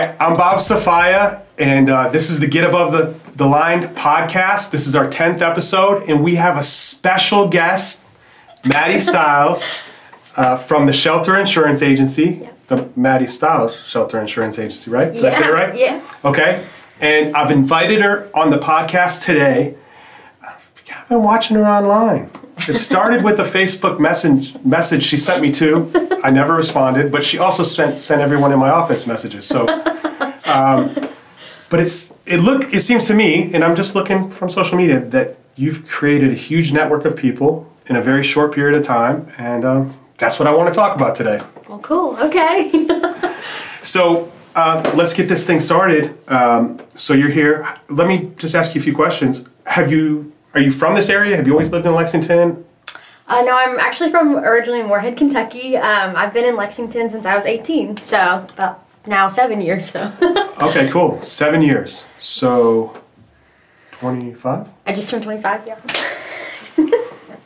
Hi, I'm Bob Safaya, and uh, this is the Get Above the, the Line podcast. This is our 10th episode, and we have a special guest, Maddie Stiles, uh, from the Shelter Insurance Agency. The Maddie Stiles Shelter Insurance Agency, right? Did I say it right? yeah. Okay, and I've invited her on the podcast today. I've been watching her online. It started with a Facebook message message she sent me to. I never responded, but she also sent sent everyone in my office messages. So, um, but it's it look it seems to me, and I'm just looking from social media that you've created a huge network of people in a very short period of time, and um, that's what I want to talk about today. Well, cool. Okay. So uh, let's get this thing started. Um, so you're here. Let me just ask you a few questions. Have you are you from this area? Have you always lived in Lexington? uh, no, I'm actually from originally Morehead, Kentucky. Um, I've been in Lexington since I was 18, so about now seven years. So Okay, cool. Seven years. So twenty-five. I just turned 25. Yeah.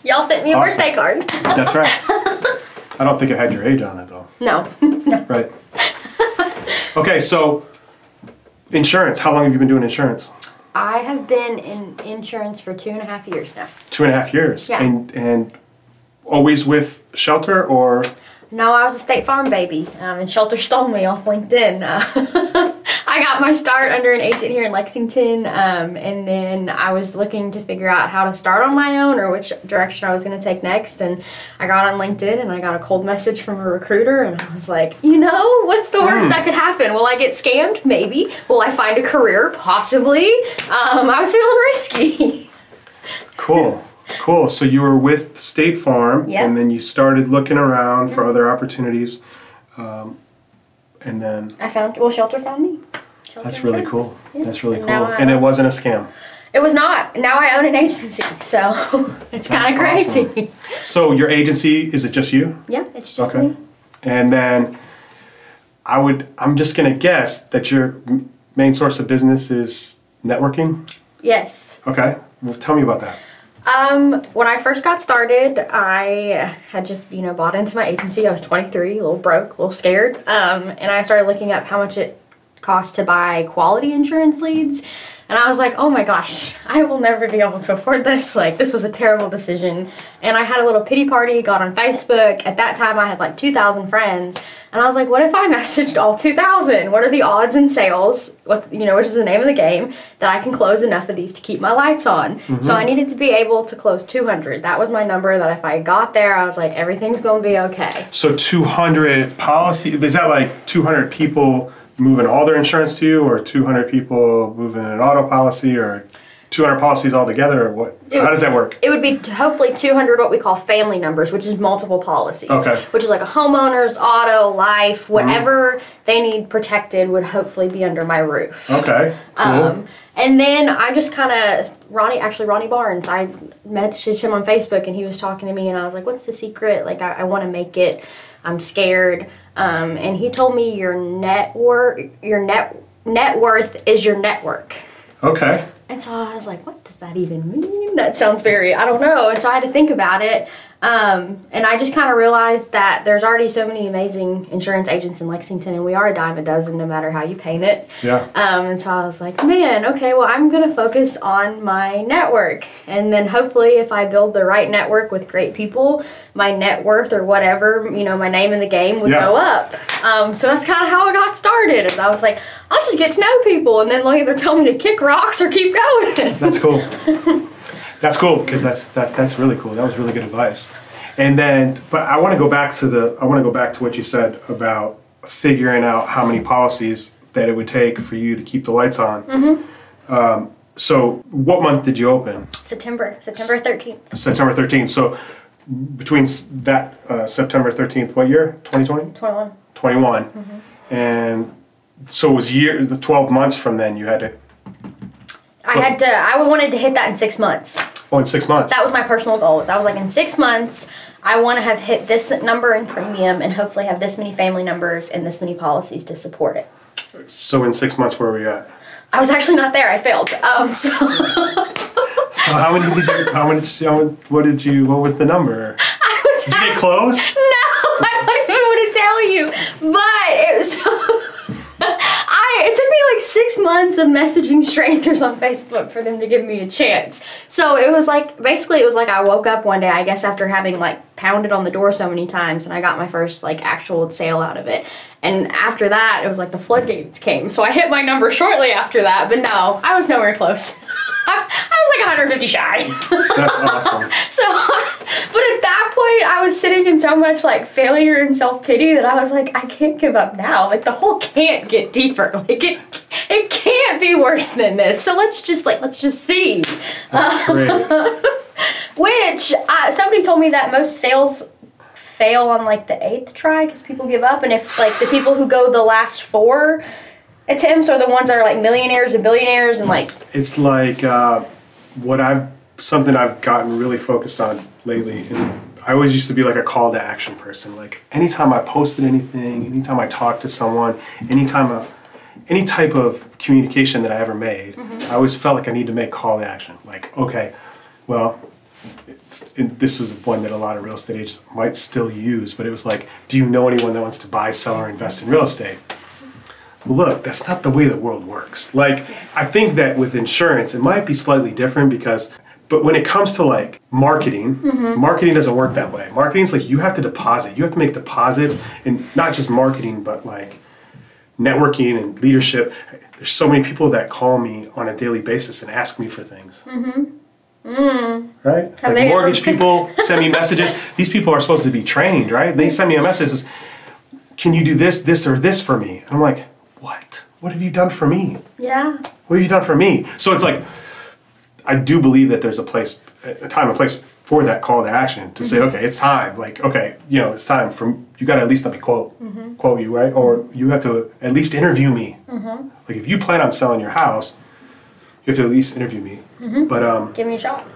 Y'all sent me a Awesome. birthday card. That's right. I don't think it had your age on it though. no, no. Right. Okay, so insurance. How long have you been doing insurance? I have been in insurance for two and a half years now. Two and a half years. Yeah. And and always with shelter or No, I was a State Farm baby, um, and Shelter stole me off LinkedIn. Uh, I got my start under an agent here in Lexington, um, and then I was looking to figure out how to start on my own or which direction I was going to take next. And I got on LinkedIn and I got a cold message from a recruiter, and I was like, you know, what's the worst that could happen? Will I get scammed? Maybe. Will I find a career? Possibly. Um, I was feeling risky. Cool. Cool. So you were with State Farm, Yeah. and then you started looking around for other opportunities, um, and then I found well, Shelter found me. Shelter that's really found me. cool. That's really cool. now I- And it wasn't a scam. It was not. Now I own an agency, so it's kind of crazy. awesome. So your agency is it just you? Yeah, it's just Okay. me. And then I would. I'm just gonna guess that your main source of business is networking. Yes. Okay. Well, tell me about that. Um, when I first got started, I had just you know bought into my agency. I was 23, a little broke, a little scared, um, and I started looking up how much it cost to buy quality insurance leads. And I was like, oh my gosh, I will never be able to afford this. Like, this was a terrible decision. And I had a little pity party, got on Facebook. At that time, I had like 2,000 friends. And I was like, what if I messaged all 2,000? What are the odds in sales? What's, you know, which is the name of the game, that I can close enough of these to keep my lights on? So I mm-hmm. needed to be able to close 200. That was my number that if I got there, I was like, everything's going to be okay. So 200 policy. Is that like 200 people moving all their insurance to you, or 200 people moving an auto policy, or 200 policies altogether, or what? How does that work? It would be hopefully 200 what we call family numbers, which is multiple policies. Okay. Which is like a homeowner's, auto, life, whatever they need protected would hopefully be under my roof. Okay. Cool. Um, and then I just kind of Ronnie, actually Ronnie Barnes, I messaged him on Facebook and he was talking to me and I was like, "What's the secret? Like, I, I want to make it. I'm scared." Um, and he told me your net worth, your net net worth is your network. okay. And so I was like, what does that even mean? That sounds very, I don't know. And so I had to think about it. Um, and I just kind of realized that there's already so many amazing insurance agents in Lexington, and we are a dime a dozen no matter how you paint it. Yeah. Um, and so I was like, man, okay, well, I'm going to focus on my network. And then hopefully, if I build the right network with great people, my net worth or whatever, you know, my name in the game would Yeah. go up. Um, so that's kind of how I got started. Is I was like, I'll just get to know people, and then they'll either tell me to kick rocks or keep going. That's cool. that's cool because that's that that's really cool. That was really good advice. And then, but I want to go back to the I want to go back to what you said about figuring out how many policies that it would take for you to keep the lights on. Um, so, what month did you open? September, September 13th, September 13th. So, between that uh, September 13th, what year? 2020? 21. 21. And so it was year the 12 months from then you had to I had to, I wanted to hit that in six months. oh in 6 months. That was my personal goal. I was like, in six months, I want to have hit this number in premium and hopefully have this many family numbers and this many policies to support it. so in 6 months where were we at? I was actually not there. I failed. Um, so So how many did you how many how, what did you what was the number? I was. Did you get close? No, I don't even want to tell you. But it was. I six months of messaging strangers on Facebook for them to give me a chance. So it was like basically it was like I woke up one day, I guess after having like pounded on the door so many times and I got my first like actual sale out of it. And after that, it was like the floodgates came. So I hit my number shortly after that, but no, I was nowhere close. like 150 shy. That's awesome. So, but at that point, I was sitting in so much like failure and self pity that I was like, I can't give up now. Like the hole can't get deeper. Like it, it can't be worse than this. So let's just like let's just see. That's great. Which uh, somebody told me that most sales fail on like the eighth try because people give up, and if like the people who go the last four attempts are the ones that are like millionaires and billionaires and like It's like uh, what I've something I've gotten really focused on lately. And I always used to be like a call to action person. Like anytime I posted anything, anytime I talked to someone, anytime a, any type of communication that I ever made, mm-hmm. I always felt like I need to make call to action. Like okay, well. And this was one that a lot of real estate agents might still use, but it was like, do you know anyone that wants to buy, sell, or invest in real estate? Look, that's not the way the world works. Like, I think that with insurance, it might be slightly different because, but when it comes to like marketing, mm-hmm. marketing doesn't work that way. Marketing's like you have to deposit, you have to make deposits, and not just marketing, but like networking and leadership. There's so many people that call me on a daily basis and ask me for things. Mm-hmm. Mm-hmm. Right? Like they ever- mortgage people send me messages. These people are supposed to be trained, right? They send me a message. Says, Can you do this, this, or this for me? And I'm like, What? What have you done for me? yeah. What have you done for me? So it's like, I do believe that there's a place, a time and place for that call to action to say, mm-hmm. okay, it's time. Like, okay, you know, it's time for you. Got to at least let me quote, mm-hmm. quote you, right? Or you have to at least interview me. Mm-hmm. Like, if you plan on selling your house, you have to at least interview me. But um, Give me a shot.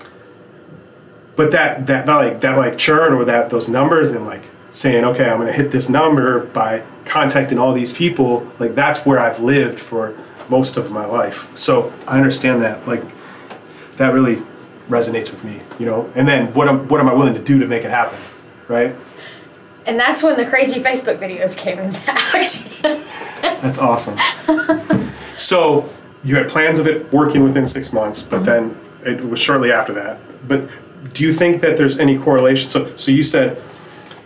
but that that that like that like churn or that those numbers and like saying okay i'm gonna hit this number by contacting all these people like that's where i've lived for most of my life. So i understand that like that really resonates with me you know? And then what am what am i willing to do to make it happen right? And that's when the crazy Facebook videos came into action. that's awesome. So you had plans of it working within six months but mm-hmm. then it was shortly after that. But do you think that there's any correlation? So so you said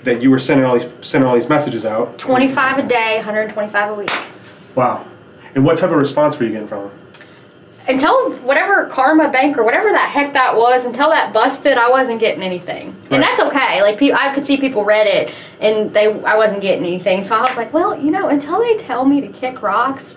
that you were sending all these sending all these messages out 25 a day, 125 a week. Wow. And what type of response were you getting from them? Until whatever Karma Bank or whatever that heck that was, until that busted, I wasn't getting anything. Right. And that's okay. Like pe- I could see people read it and they I wasn't getting anything. So I was like, well, you know, until they tell me to kick rocks,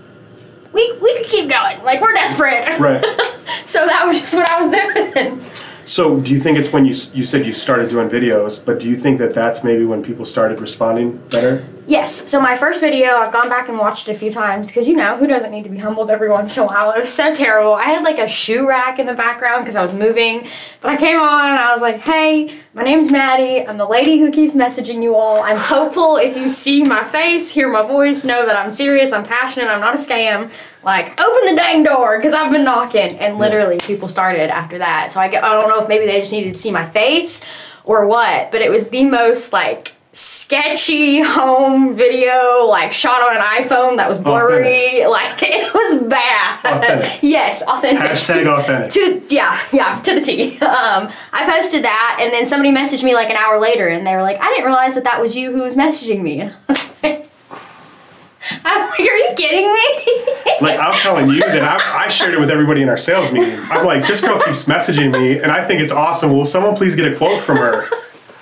we we could keep going. Like we're desperate. Right. so that was just what I was doing. So, do you think it's when you you said you started doing videos, but do you think that that's maybe when people started responding better? Yes. So my first video, I've gone back and watched a few times because you know who doesn't need to be humbled every once in a while. It was so terrible. I had like a shoe rack in the background because I was moving, but I came on and I was like, "Hey, my name's Maddie. I'm the lady who keeps messaging you all. I'm hopeful if you see my face, hear my voice, know that I'm serious, I'm passionate, I'm not a scam. Like, open the dang door because I've been knocking." And literally, people started after that. So I get, I don't know if maybe they just needed to see my face or what, but it was the most like sketchy home video, like shot on an iPhone that was blurry. Like it was bad. Authentic. yes, authentic. Hashtag authentic. To yeah, yeah, to the T. Um, I posted that, and then somebody messaged me like an hour later, and they were like, "I didn't realize that that was you who was messaging me." And I was like, I'm like, "Are you kidding me?" Like I'm telling you that I, I shared it with everybody in our sales meeting. I'm like, this girl keeps messaging me, and I think it's awesome. Will someone please get a quote from her?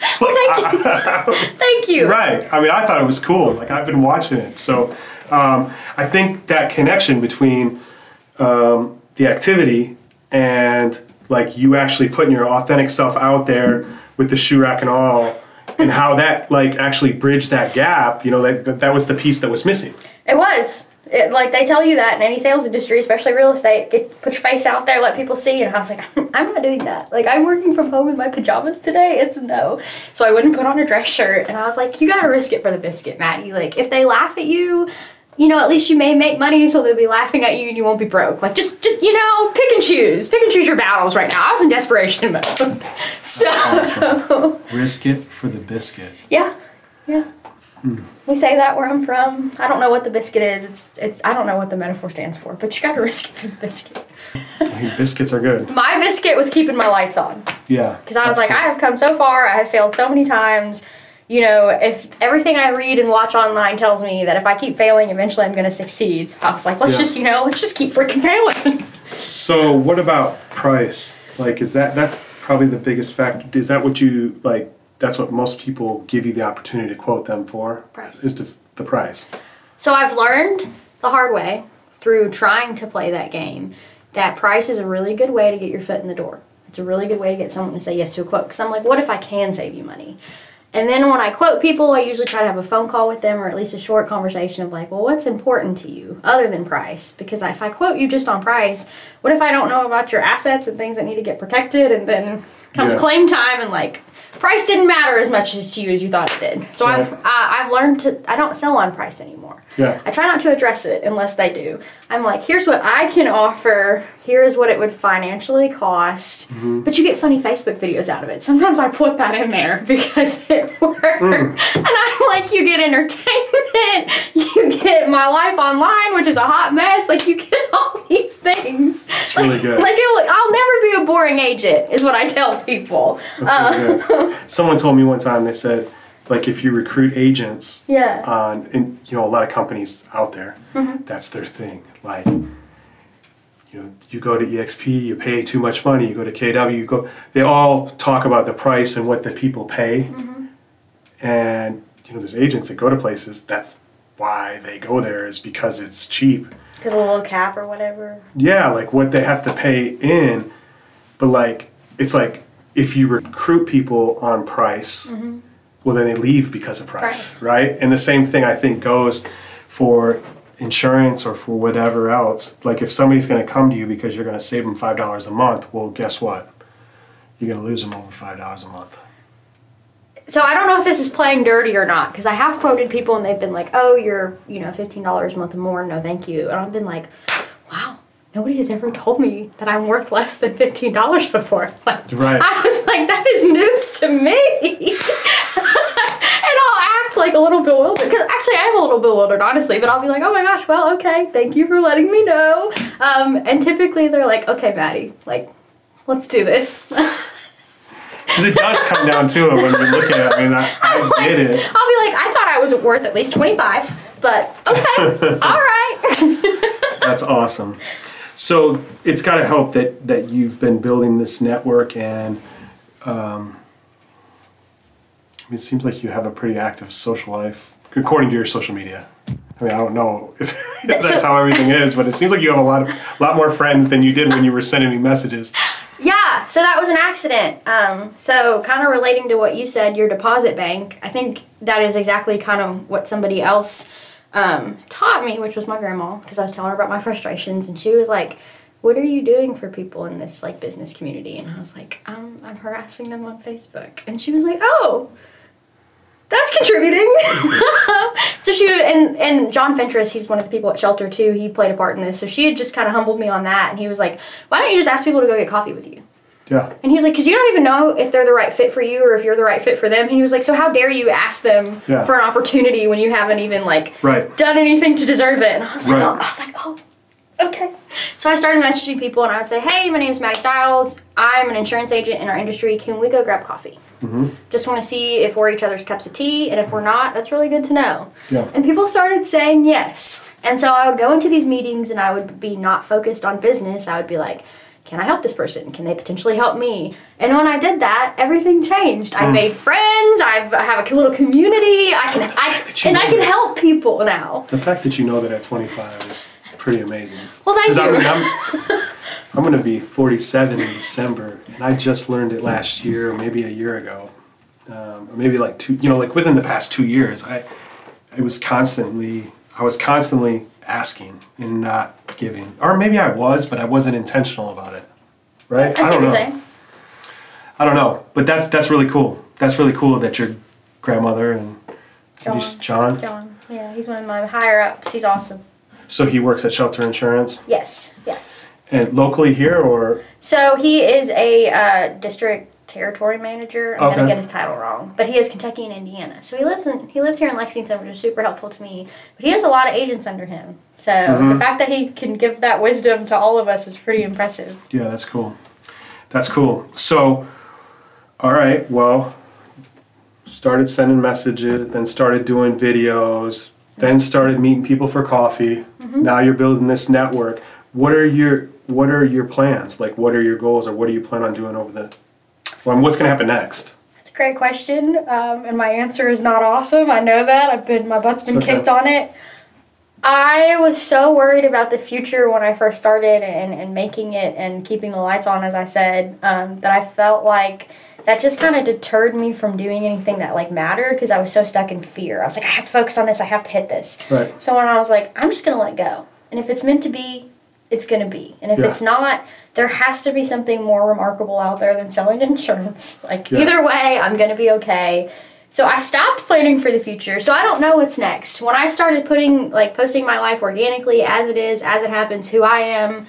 Thank you. Thank you. Right. I mean, I thought it was cool. Like I've been watching it, so um, I think that connection between um, the activity and like you actually putting your authentic self out there with the shoe rack and all, and how that like actually bridged that gap. You know, that that was the piece that was missing. It was. It, like they tell you that in any sales industry, especially real estate, get put your face out there, let people see. And I was like, I'm not doing that. Like I'm working from home in my pajamas today. It's no. So I wouldn't put on a dress shirt. And I was like, you gotta risk it for the biscuit, Maddie. Like if they laugh at you, you know, at least you may make money, so they'll be laughing at you and you won't be broke. Like just, just you know, pick and choose, pick and choose your battles right now. I was in desperation mode. so Awesome. Risk it for the biscuit. yeah, yeah. Hmm. We say that where I'm from. I don't know what the biscuit is. It's it's I don't know what the metaphor stands for, but you gotta risk it for the biscuit. Biscuits are good. My biscuit was keeping my lights on. Yeah. Because I was like, good. I have come so far, I have failed so many times. You know, if everything I read and watch online tells me that if I keep failing, eventually I'm gonna succeed. So I was like, let's Yeah. just, you know, let's just keep freaking failing. So what about price? Like, is that that's probably the biggest factor? Is that what you like? That's what most people give you the opportunity to quote them for. Price. is the the price. So I've learned the hard way through trying to play that game that price is a really good way to get your foot in the door. It's a really good way to get someone to say yes to a quote. Because I'm like, what if I can save you money? And then when I quote people, I usually try to have a phone call with them or at least a short conversation of like, well, what's important to you other than price? Because if I quote you just on price, what if I don't know about your assets and things that need to get protected and then comes Yeah. claim time and like price didn't matter as much as to you as you thought it did. So I've uh, I've learned to I don't sell on price anymore. Yeah. I try not to address it unless they do. I'm like, here's what I can offer. Here's what it would financially cost. Mm-hmm. But you get funny Facebook videos out of it. Sometimes I put that in there because it works. Mm. And I'm like, you get entertainment. You get my life online, which is a hot mess. Like you get all these things. It's really good. Like it, I'll never be a boring agent, is what I tell people. That's really good. Someone told me one time. They said, like, if you recruit agents Yeah. on, in, you know, a lot of companies out there, Mm-hmm. that's their thing. Like, you know, you go to EXP, you pay too much money. You go to KW, you go. They all talk about the price and what the people pay. Mm-hmm. And you know, there's agents that go to places. That's why they go there is because it's cheap. Because a little cap or whatever. Yeah, like what they have to pay in, but like it's like if you recruit people on price, mm-hmm. well then they leave because of price, Price. right? And the same thing I think goes for insurance or for whatever else. Like if somebody's going to come to you because you're going to save them five dollars a month, well guess what? You're going to lose them over five dollars a month. So I don't know if this is playing dirty or not because I have quoted people and they've been like, "Oh, you're you know fifteen dollars a month more. No, thank you." And I've been like, "Wow, nobody has ever told me that I'm worth less than fifteen dollars before." Like, Right. I was like, "That is news to me," and I'll act like a little bewildered because actually I am a little bewildered, honestly. But I'll be like, "Oh my gosh, well, okay, thank you for letting me know." Um, and typically they're like, "Okay, Maddie, like, let's do this." Because it does come down to it when you look at. I mean, I, I get it. I'll be like, I thought I was worth at least 25, but okay, all right. That's awesome. So it's got to help that that you've been building this network, and um, I mean, it seems like you have a pretty active social life, according to your social media. I mean, I don't know if, that's So- how everything is, but it seems like you have a lot of lot more friends than you did when you were sending me messages. yeah, so that was an accident. Um, so, kind of relating to what you said, your deposit bank, I think that is exactly kind of what somebody else um, taught me, which was my grandma, because I was telling her about my frustrations, and she was like, what are you doing for people in this like business community? And I was like, um, I'm harassing them on Facebook. And she was like, oh, that's contributing. so she and and John Fentress, he's one of the people at Shelter too. He played a part in this. So she had just kind of humbled me on that, and he was like, "Why don't you just ask people to go get coffee with you?" Yeah, And he was like, "Cause you don't even know if they're the right fit for you or if you're the right fit for them." And he was like, "So how dare you ask them Yeah. for an opportunity when you haven't even like right. done anything to deserve it?" And I was like, Right. oh, "I was like, oh." Okay. So I started messaging people and I would say, Hey, my name's Maddie Styles. I'm an insurance agent in our industry. Can we go grab coffee? Mm-hmm. Just want to see if we're each other's cups of tea, and if we're not, that's really good to know. Yeah. And people started saying yes. And so I would go into these meetings and I would be not focused on business. I would be like, can I help this person? Can they potentially help me? And when I did that, everything changed. I made friends. I've, I have a little community. I can, I, and I can that. help people now. The fact that you know that at 25 is pretty amazing. Well, thank 'Cause I you. mean, I'm, I'm going to be 47 in December, and I just learned it last year, or maybe a year ago, um, or maybe like two. You know, like within the past two years, I, I was constantly, I was constantly asking and not giving, or maybe I was, but I wasn't intentional about it. Right? I see don't know. saying. I don't know, but that's that's really cool. That's really cool that your grandmother and John. John. John. Yeah, he's one of my higher ups. He's awesome. So he works at Shelter Insurance, Yes, yes. and locally here, or So he is a uh, district territory manager. I'm Okay. gonna get his title wrong, but he is Kentucky and Indiana. So he lives in he lives here in Lexington, which is super helpful to me. But he has a lot of agents under him. So Mm-hmm. the fact that he can give that wisdom to all of us is pretty impressive. Yeah, that's cool. That's cool. So, all right, well, started sending messages, then started doing videos, then started meeting people for coffee. Now you're building this network. What are your what are your plans? Like what are your goals or what do you plan on doing over the well, what's going to happen next? That's a great question, um, and my answer is not awesome. I know that. I've been my butt's been okay. kicked on it. I was so worried about the future when I first started and, and making it and keeping the lights on, as I said, um, that I felt like that just kind of deterred me from doing anything that like mattered because I was so stuck in fear. I was like, I have to focus on this. I have to hit this. Right. So when I was like, I'm just gonna let it go, and if it's meant to be, it's gonna be, and if Yeah. it's not, there has to be something more remarkable out there than selling insurance. Like Yeah. either way, I'm gonna be okay. So I stopped planning for the future. So I don't know what's next. When I started putting like posting my life organically as it is, as it happens, who I am,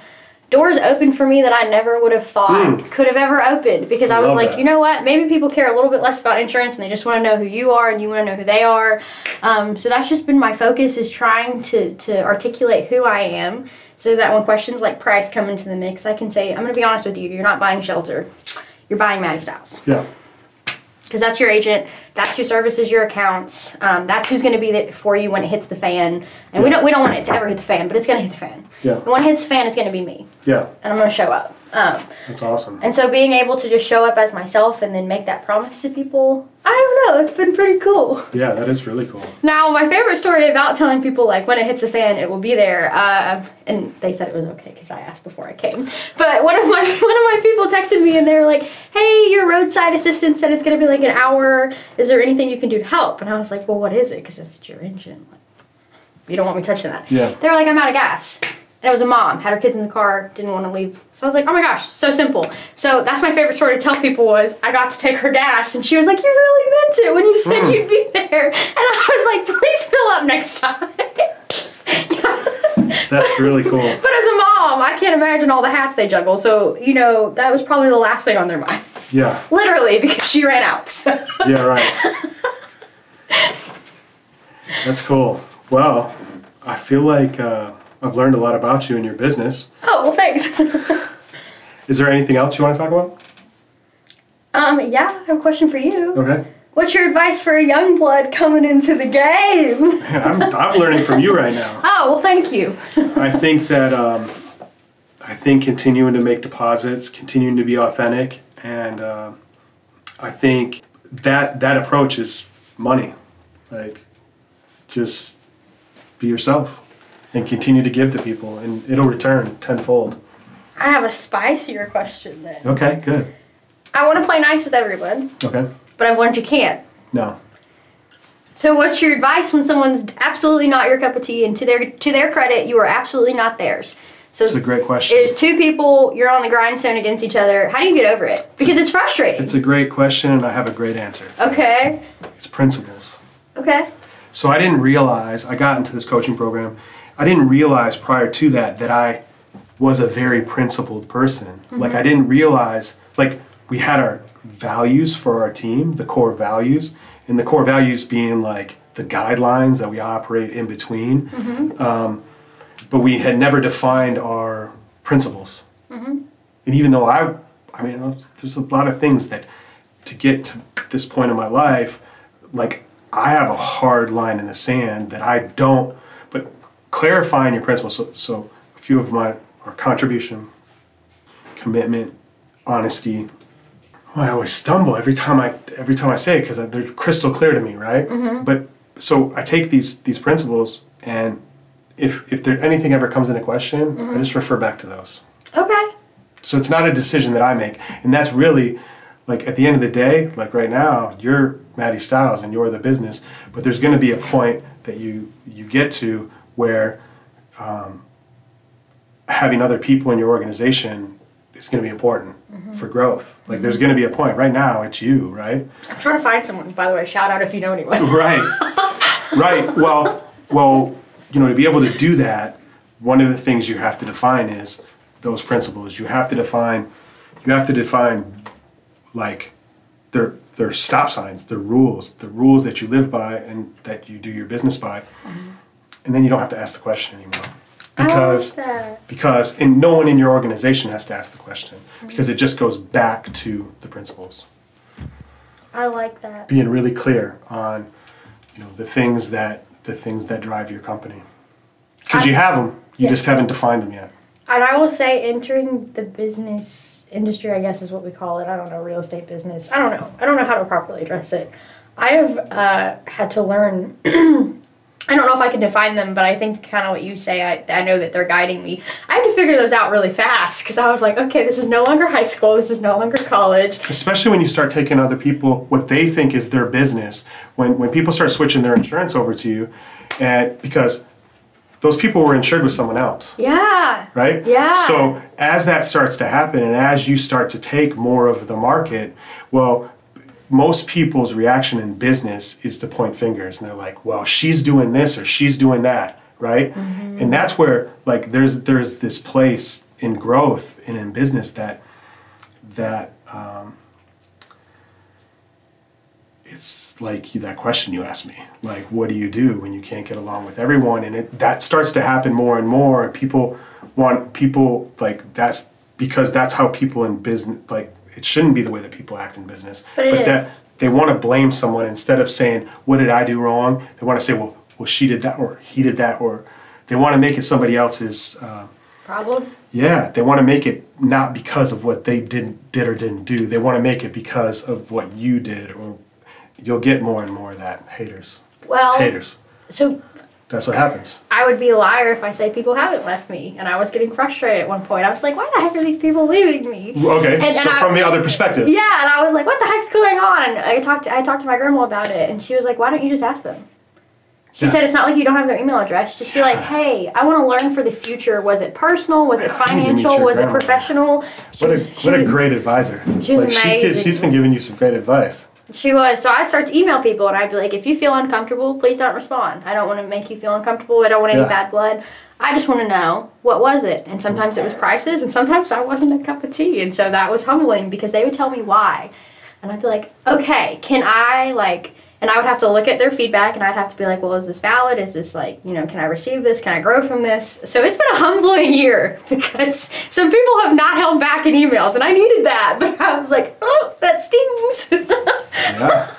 doors opened for me that I never would have thought could have ever opened because I was like, that. you know what? Maybe people care a little bit less about insurance and they just want to know who you are and you want to know who they are. Um, so that's just been my focus is trying to to articulate who I am so that when questions like price come into the mix, I can say, I'm going to be honest with you. You're not buying shelter. You're buying Maddie Styles Yeah. because that's your agent. That's who services your accounts. Um, that's who's going to be there for you when it hits the fan. And we don't we don't want it to ever hit the fan, but it's going to hit the fan. Yeah. When it hits the fan, it's going to be me, Yeah. and I'm going to show up. Um, That's awesome. and so being able to just show up as myself and then make that promise to people, I don't know, it's been pretty cool. Yeah, that is really cool. Now, my favorite story about telling people like when it hits the fan, it will be there. Uh, and they said it was okay because I asked before I came. But one of my one of my people texted me and they were like, "Hey, your roadside assistant said it's gonna be like an hour. Is there anything you can do to help?" And I was like, "Well, what is it? Because if it's your engine, like, you don't want me touching that." Yeah. They're like, "I'm out of gas." And it was a mom, had her kids in the car, didn't want to leave. So I was like, oh my gosh, so simple. So that's my favorite story to tell people was I got to take her gas and she was like, you really meant it when you said Mm. you'd be there. And I was like, please fill up next time. That's really cool. But as a mom, I can't imagine all the hats they juggle. So, you know, that was probably the last thing on their mind. Yeah. Literally, because she ran out. So. Yeah, right. That's cool. Well, I feel like uh, I've learned a lot about you and your business. Oh, well, thanks. Is there anything else you want to talk about? um, yeah, I have a question for you. Okay. What's your advice for a young blood coming into the game? I'm, I'm learning from you right now. Oh, well, thank you. I think that um, I think continuing to make deposits, continuing to be authentic, and uh, I think that that approach is money. Like, just be yourself and continue to give to people, and it'll return tenfold. I have a spicier question then. Okay, good. I want to play nice with everyone, Okay, but I've learned you can't. no. So, what's your advice when someone's absolutely not your cup of tea, and to their to their credit, you are absolutely not theirs? So, It's a great question. It's two people, you're on the grindstone against each other. How do you get over it? Because it's frustrating. It's a great question, and I have a great answer. okay. It's principles. Okay. So I didn't realize, I got into this coaching program, I didn't realize prior to that that I was a very principled person. Mm-hmm. Like, I didn't realize, like, we had our values for our team, the core values, and the core values being like the guidelines that we operate in between. Mm-hmm. Um, but we had never defined our principles. Mm-hmm. And even though I, I mean, there's a lot of things that to get to this point in my life, like I have a hard line in the sand that I don't, clarifying your principles. So, so a few of my are contribution, commitment, honesty. I always stumble every time I every time I say it because they're crystal clear to me, right? Mm-hmm. But so I take these these principles and if if there anything ever comes into question, I mm-hmm. just refer back to those. Okay. So it's not a decision that I make. And that's really like at the end of the day, like right now, you're Maddie Styles and you're the business, but there's going to be a point that you you get to where um, having other people in your organization is going to be important mm-hmm. for growth. Like there's mm-hmm. going to be a point. Right now, it's you, right? I'm trying to find someone, by the way. Shout out if you know anyone. Right. right. Well, well, you know, to be able to do that, one of the things you have to define is those principles. You have to define you have to define like they're they're stop signs, they're rules, the rules that you live by and that you do your business by, mm-hmm. And then you don't have to ask the question anymore because like because and no one in your organization has to ask the question because it just goes back to the principles I like that. being really clear on you know the things that the things that drive your company because you have them you just haven't defined them yet And I will say, entering the business industry, I guess is what we call it. I don't know, real estate business. I don't know. I don't know how to properly address it. I have uh, had to learn. I don't know if I can define them, but I think kind of what you say. I, I know that they're guiding me. I had to figure those out really fast because I was like, okay, this is no longer high school. This is no longer college. especially when you start taking other people what they think is their business when when people start switching their insurance over to you and because those people were insured with someone else Yeah. right Yeah. so as that starts to happen and as you start to take more of the market well most people's reaction in business is to point fingers and they're like well she's doing this or she's doing that right? And that's where like there's there's this place in growth and in business that that um, it's like you- that question you asked me like what do you do when you can't get along with everyone? And it that starts to happen more and more. And people want people like that's because that's how people in business like it shouldn't be the way that people act in business But it that they want to blame someone instead of saying what did i do wrong they want to say well well she did that or he did that or they want to make it somebody else's uh, Problem. yeah, they want to make it not because of what they didn't did or didn't do. They want to make it because of what you did, or you'll get more and more of that haters. Well, Haters. so That's what happens. I would be a liar if I say people haven't left me. And I was getting frustrated at one point. I was like, why the heck are these people leaving me? Okay, And- and so I- from the other perspective. Yeah, and I was like, what the heck's going on? And I talked I talked to my grandma about it, and she was like, why don't you just ask them? She Yeah. said it's not like you don't have their email address. Just be like, hey, I want to learn for the future. Was it personal? Was it I need to meet financial? Was it grandma. professional? She, What a she what a great advisor. She was like she amazing. she's been giving you some great advice. She was. So I'd start to email people and I'd be like, if you feel uncomfortable, please don't respond. I don't want to make you feel uncomfortable. I don't want any Yeah. bad blood. I just want to know what was it. And sometimes it was prices and sometimes I wasn't a cup of tea. And so that was humbling because they would tell me why. And I'd be like, okay, can I like and I would have to look at their feedback and I'd have to be like, well, is this valid? Is this like, you know, can I receive this? Can I grow from this? So it's been a humbling year because some people have not held back in emails and I needed that. But I was like, oh, that stings. Yeah,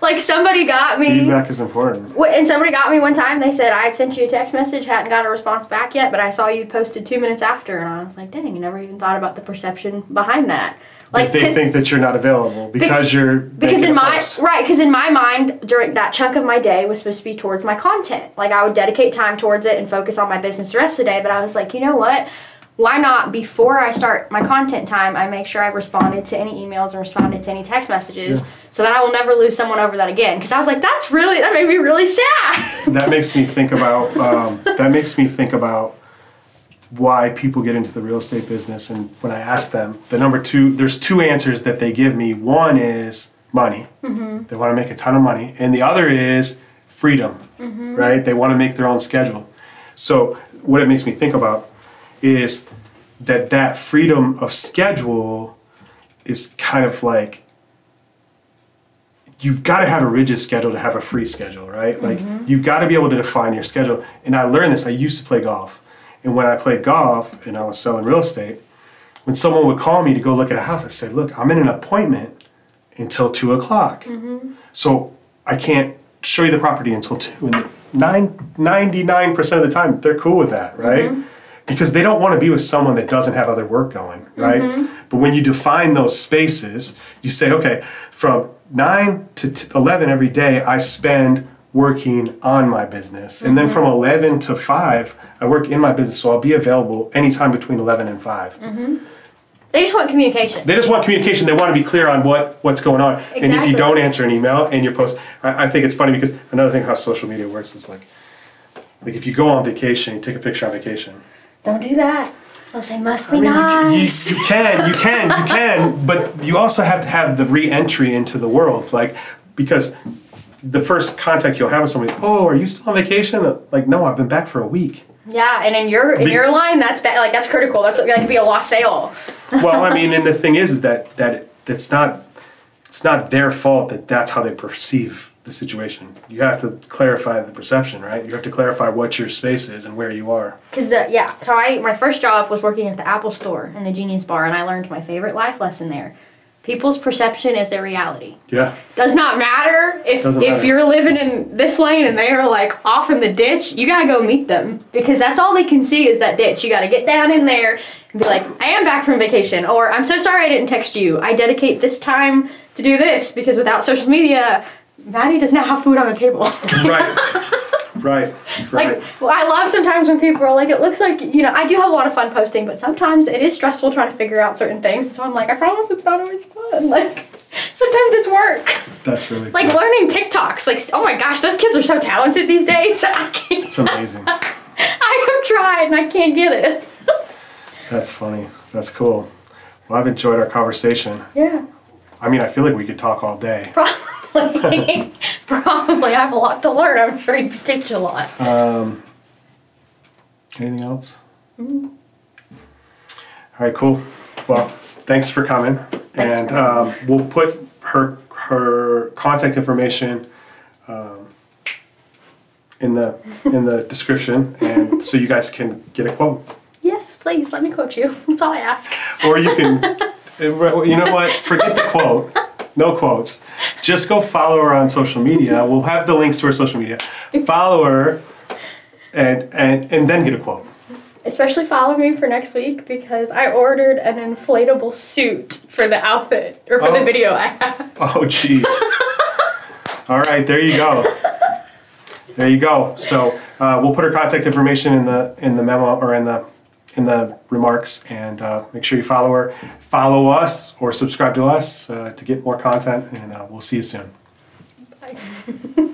Like somebody got me, feedback is important. and somebody got me one time. They said I had sent you a text message, hadn't got a response back yet, but I saw you posted two minutes after, and I was like, dang, you never even thought about the perception behind that. Like, they think that you're not available because you're because in my post. right, because in my mind, during that chunk of my day was supposed to be towards my content. Like I would dedicate time towards it and focus on my business the rest of the day. But I was like, you know what? Why not before I start my content time, I make sure I've responded to any emails and responded to any text messages, Yeah. so that I will never lose someone over that again. Because I was like, that's really that made me really sad. that makes me think about um, that makes me think about why people get into the real estate business and when i ask them the number two there's two answers that they give me one is money they want to make a ton of money and the other is freedom right they want to make their own schedule so what it makes me think about is that that freedom of schedule is kind of like you've got to have a rigid schedule to have a free schedule, right? Like mm-hmm. you've got to be able to define your schedule. And I learned this. I used to play golf, and when I played golf and I was selling real estate, when someone would call me to go look at a house, I said, "Look, I'm in an appointment until two o'clock, mm-hmm. so I can't show you the property until two. And nine, 99% of the time, they're cool with that, right? Mm-hmm. Because they don't want to be with someone that doesn't have other work going, right? Mm-hmm. But when you define those spaces, you say, okay, from 9 to t- 11 every day, I spend working on my business. And then mm-hmm. from 11 to 5, I work in my business. So I'll be available anytime between 11 and 5. Mm-hmm. they just want communication. They just want communication. They want to be clear on what, what's going on. And if you don't answer an email and your post, I, I think it's funny because another thing how social media works is like, like if you go on vacation, you take a picture on vacation. Don't do that. They'll say must be I mean, you- nice. you, you can, you can, you can, but you also have to have the re-entry into the world, like because the first contact you'll have with somebody, oh, are you still on vacation? Like, no, I've been back for a week. yeah, and in your in Be- your line, that's ba- like that's critical. That's that could be a lost sale. Well, I mean, and the thing is, is that that it's not it's not their fault that that's how they perceive the situation. You have to clarify the perception, right? You have to clarify what your space is and where you are. Cause the yeah, so I my first job was working at the Apple Store in the Genius Bar, and I learned my favorite life lesson there. People's perception is their reality. Yeah. Does not matter if Doesn't if matter. you're living in this lane and they are like off in the ditch. You gotta go meet them because that's all they can see is that ditch. You gotta get down in there and be like, I am back from vacation, or I'm so sorry I didn't text you. I dedicate this time to do this because without social media, Maddie does not have food on the table. Right. right. Right. Like, well, I love sometimes when people are like, it looks like, you know, I do have a lot of fun posting, but sometimes it is stressful trying to figure out certain things. So I'm like, I promise it's not always fun. Like, sometimes it's work. That's really Like, cool. learning TikToks. Like, oh my gosh, those kids are so talented these days. I can't. It's amazing. I have tried and I can't get it. That's funny. That's cool. Well, I've enjoyed our conversation. Yeah. I mean, I feel like we could talk all day. Probably. Probably. I have a lot to learn. I'm sure you teach a lot. Um, Anything else? Hmm. All right, cool. Well, thanks for coming. and for um, we'll put her her contact information um, in the in the description, and so you guys can get a quote, Yes, please, let me quote you. That's all I ask. or you can. You know what? Forget the quote. No quotes. Just go follow her on social media. We'll have the links to her social media. Follow her, and and and then get a quote. Especially follow me for next week because I ordered an inflatable suit for the outfit or for Oh. the video I have. Oh, jeez. All right, there you go. There you go. So uh, we'll put her contact information in the in the memo or in the in the remarks, and uh, make sure you follow her, follow us, or subscribe to us uh, to get more content. And uh, we'll see you soon. Bye.